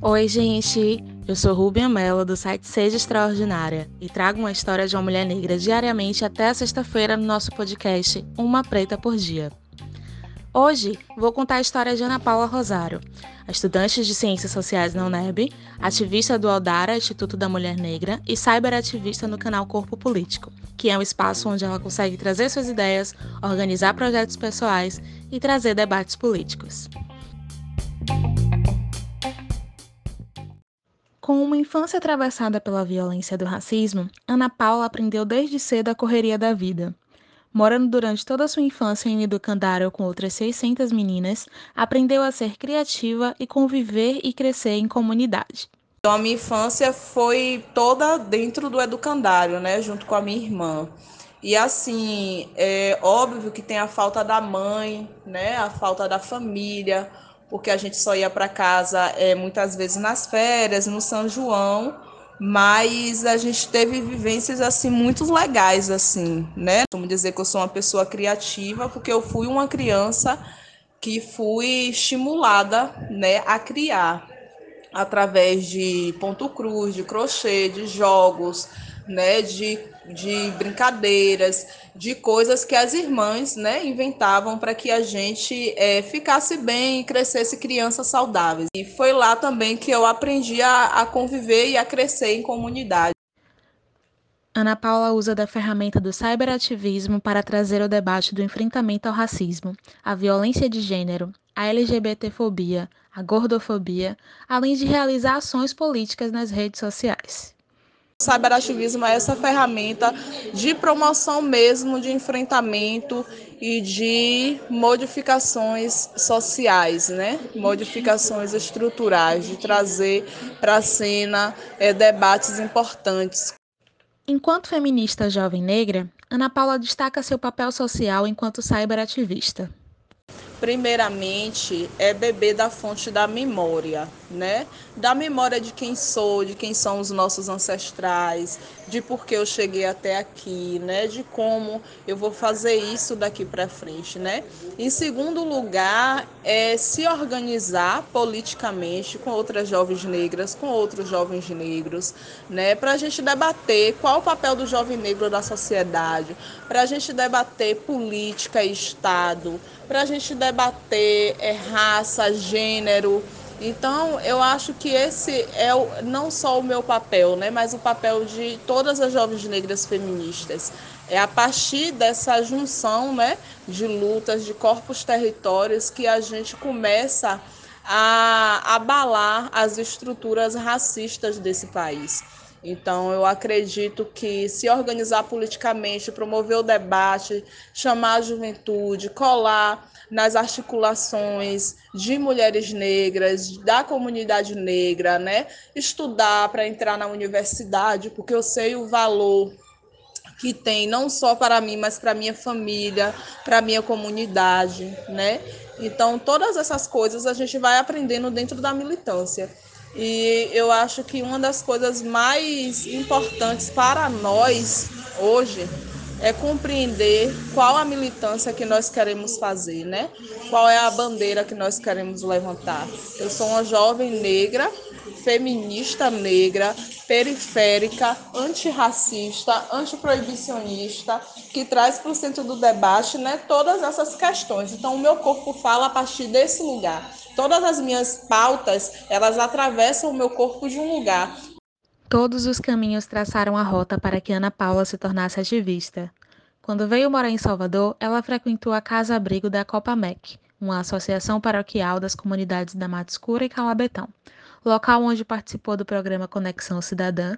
Oi, gente! Eu sou Rubia Mello, do site Seja Extraordinária, e trago uma história de uma mulher negra diariamente até sexta-feira no nosso podcast Uma Preta por Dia. Hoje vou contar a história de Ana Paula Rosário, estudante de Ciências Sociais na UNEB, ativista do Aldara, Instituto da Mulher Negra, e cyberativista no canal Corpo Político, que é um espaço onde ela consegue trazer suas ideias, organizar projetos pessoais e trazer debates políticos. Com uma infância atravessada pela violência do racismo, Ana Paula aprendeu desde cedo a correria da vida. Morando durante toda sua infância em Educandário com outras 600 meninas, aprendeu a ser criativa e conviver e crescer em comunidade. Então, a minha infância foi toda dentro do educandário, né, junto com a minha irmã. E assim, é óbvio que tem a falta da mãe, né, a falta da família, porque a gente só ia para casa é, muitas vezes nas férias, no São João, mas a gente teve vivências assim muito legais assim, né? Vamos dizer que eu sou uma pessoa criativa porque eu fui uma criança que fui estimulada, né, a criar através de ponto cruz, de crochê, de jogos, né, de, de brincadeiras, de coisas que as irmãs né, inventavam para que a gente é, ficasse bem e crescesse crianças saudáveis. E foi lá também que eu aprendi a, a conviver e a crescer em comunidade. Ana Paula usa da ferramenta do cyberativismo para trazer o debate do enfrentamento ao racismo, à violência de gênero, à LGBTfobia, à gordofobia, além de realizar ações políticas nas redes sociais. Cyberativismo é essa ferramenta de promoção mesmo, de enfrentamento e de modificações sociais, né? modificações estruturais, de trazer para a cena é, debates importantes. Enquanto feminista jovem negra, Ana Paula destaca seu papel social enquanto cyberativista primeiramente é beber da fonte da memória, né? Da memória de quem sou, de quem são os nossos ancestrais, de por que eu cheguei até aqui, né? De como eu vou fazer isso daqui para frente, né? Em segundo lugar, é se organizar politicamente com outras jovens negras, com outros jovens negros, né? Para a gente debater qual o papel do jovem negro na sociedade, para a gente debater política e Estado, para a gente debater é, raça, gênero. Então, eu acho que esse é o, não só o meu papel, né, mas o papel de todas as jovens negras feministas. É a partir dessa junção né, de lutas, de corpos territórios, que a gente começa a abalar as estruturas racistas desse país. Então, eu acredito que se organizar politicamente, promover o debate, chamar a juventude, colar nas articulações de mulheres negras, da comunidade negra, né? Estudar para entrar na universidade, porque eu sei o valor que tem não só para mim, mas para minha família, para minha comunidade, né? Então, todas essas coisas a gente vai aprendendo dentro da militância. E eu acho que uma das coisas mais importantes para nós hoje é compreender qual a militância que nós queremos fazer, né? Qual é a bandeira que nós queremos levantar. Eu sou uma jovem negra, feminista negra, periférica, antirracista, antiproibicionista, que traz para o centro do debate né, todas essas questões. Então, o meu corpo fala a partir desse lugar. Todas as minhas pautas, elas atravessam o meu corpo de um lugar. Todos os caminhos traçaram a rota para que Ana Paula se tornasse ativista. Quando veio morar em Salvador, ela frequentou a Casa Abrigo da Copa MEC, uma associação paroquial das comunidades da Mata Escura e Calabetão, local onde participou do programa Conexão Cidadã,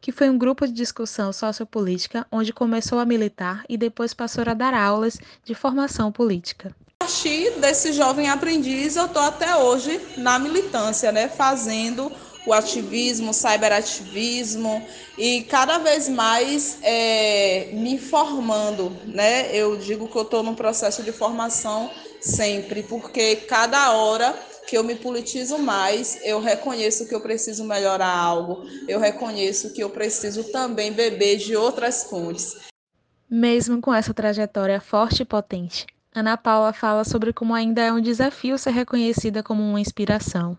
que foi um grupo de discussão sociopolítica onde começou a militar e depois passou a dar aulas de formação política. A partir desse jovem aprendiz, eu estou até hoje na militância, né, fazendo o ativismo, o cyberativismo e cada vez mais é, me formando, né? Eu digo que eu estou num processo de formação sempre, porque cada hora que eu me politizo mais, eu reconheço que eu preciso melhorar algo, eu reconheço que eu preciso também beber de outras fontes. Mesmo com essa trajetória forte e potente, Ana Paula fala sobre como ainda é um desafio ser reconhecida como uma inspiração.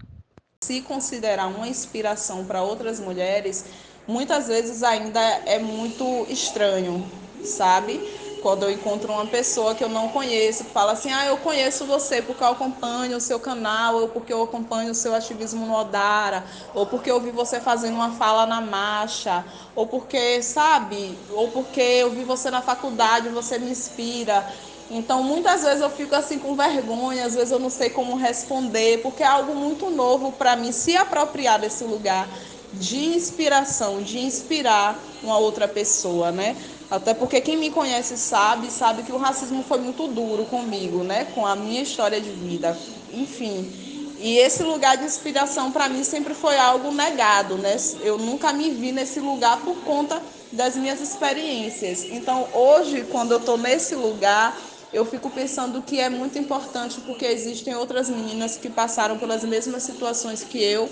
Se considerar uma inspiração para outras mulheres, muitas vezes ainda é muito estranho, sabe? Quando eu encontro uma pessoa que eu não conheço, fala assim: Ah, eu conheço você porque eu acompanho o seu canal, ou porque eu acompanho o seu ativismo no Odara, ou porque eu vi você fazendo uma fala na marcha, ou porque, sabe? Ou porque eu vi você na faculdade, você me inspira. Então, muitas vezes eu fico assim com vergonha, às vezes eu não sei como responder, porque é algo muito novo para mim se apropriar desse lugar de inspiração, de inspirar uma outra pessoa, né? Até porque quem me conhece sabe, sabe que o racismo foi muito duro comigo, né? Com a minha história de vida. Enfim, e esse lugar de inspiração para mim sempre foi algo negado, né? Eu nunca me vi nesse lugar por conta das minhas experiências. Então, hoje, quando eu estou nesse lugar, eu fico pensando que é muito importante porque existem outras meninas que passaram pelas mesmas situações que eu,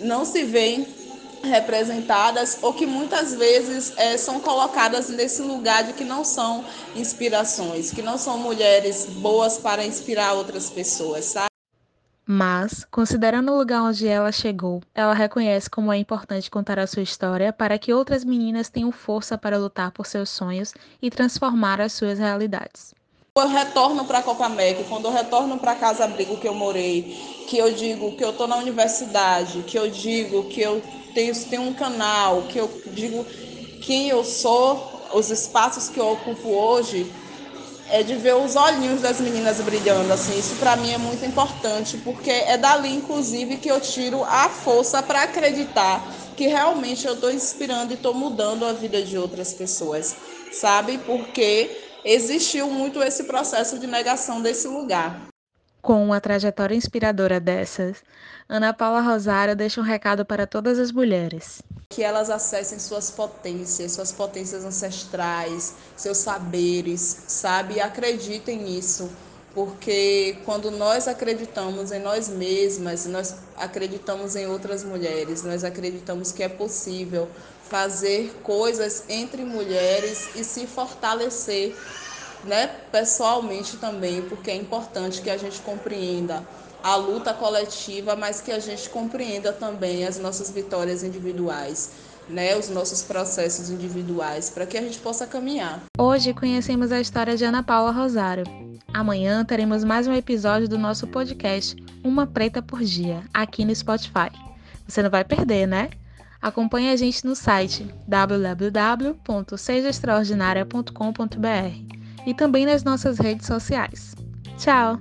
não se veem representadas ou que muitas vezes é, são colocadas nesse lugar de que não são inspirações, que não são mulheres boas para inspirar outras pessoas, sabe? Mas, considerando o lugar onde ela chegou, ela reconhece como é importante contar a sua história para que outras meninas tenham força para lutar por seus sonhos e transformar as suas realidades. Eu retorno para a Copa América, quando eu retorno para a Casa Abrigo que eu morei, que eu digo que eu estou na universidade, que eu digo que eu tenho, tenho um canal, que eu digo quem eu sou, os espaços que eu ocupo hoje, é de ver os olhinhos das meninas brilhando, assim, isso para mim é muito importante, porque é dali, inclusive, que eu tiro a força para acreditar que realmente eu estou inspirando e estou mudando a vida de outras pessoas, sabe? Porque existiu muito esse processo de negação desse lugar. Com uma trajetória inspiradora dessas, Ana Paula Rosário deixa um recado para todas as mulheres. Que elas acessem suas potências, suas potências ancestrais, seus saberes, sabe? E acreditem nisso, porque quando nós acreditamos em nós mesmas, nós acreditamos em outras mulheres, nós acreditamos que é possível fazer coisas entre mulheres e se fortalecer né, pessoalmente também, porque é importante que a gente compreenda a luta coletiva, mas que a gente compreenda também as nossas vitórias individuais, né, os nossos processos individuais, para que a gente possa caminhar. Hoje conhecemos a história de Ana Paula Rosário. Amanhã teremos mais um episódio do nosso podcast Uma Preta por Dia, aqui no Spotify. Você não vai perder, né? Acompanhe a gente no site www.sejaextraordinaria.com.br e também nas nossas redes sociais. Tchau!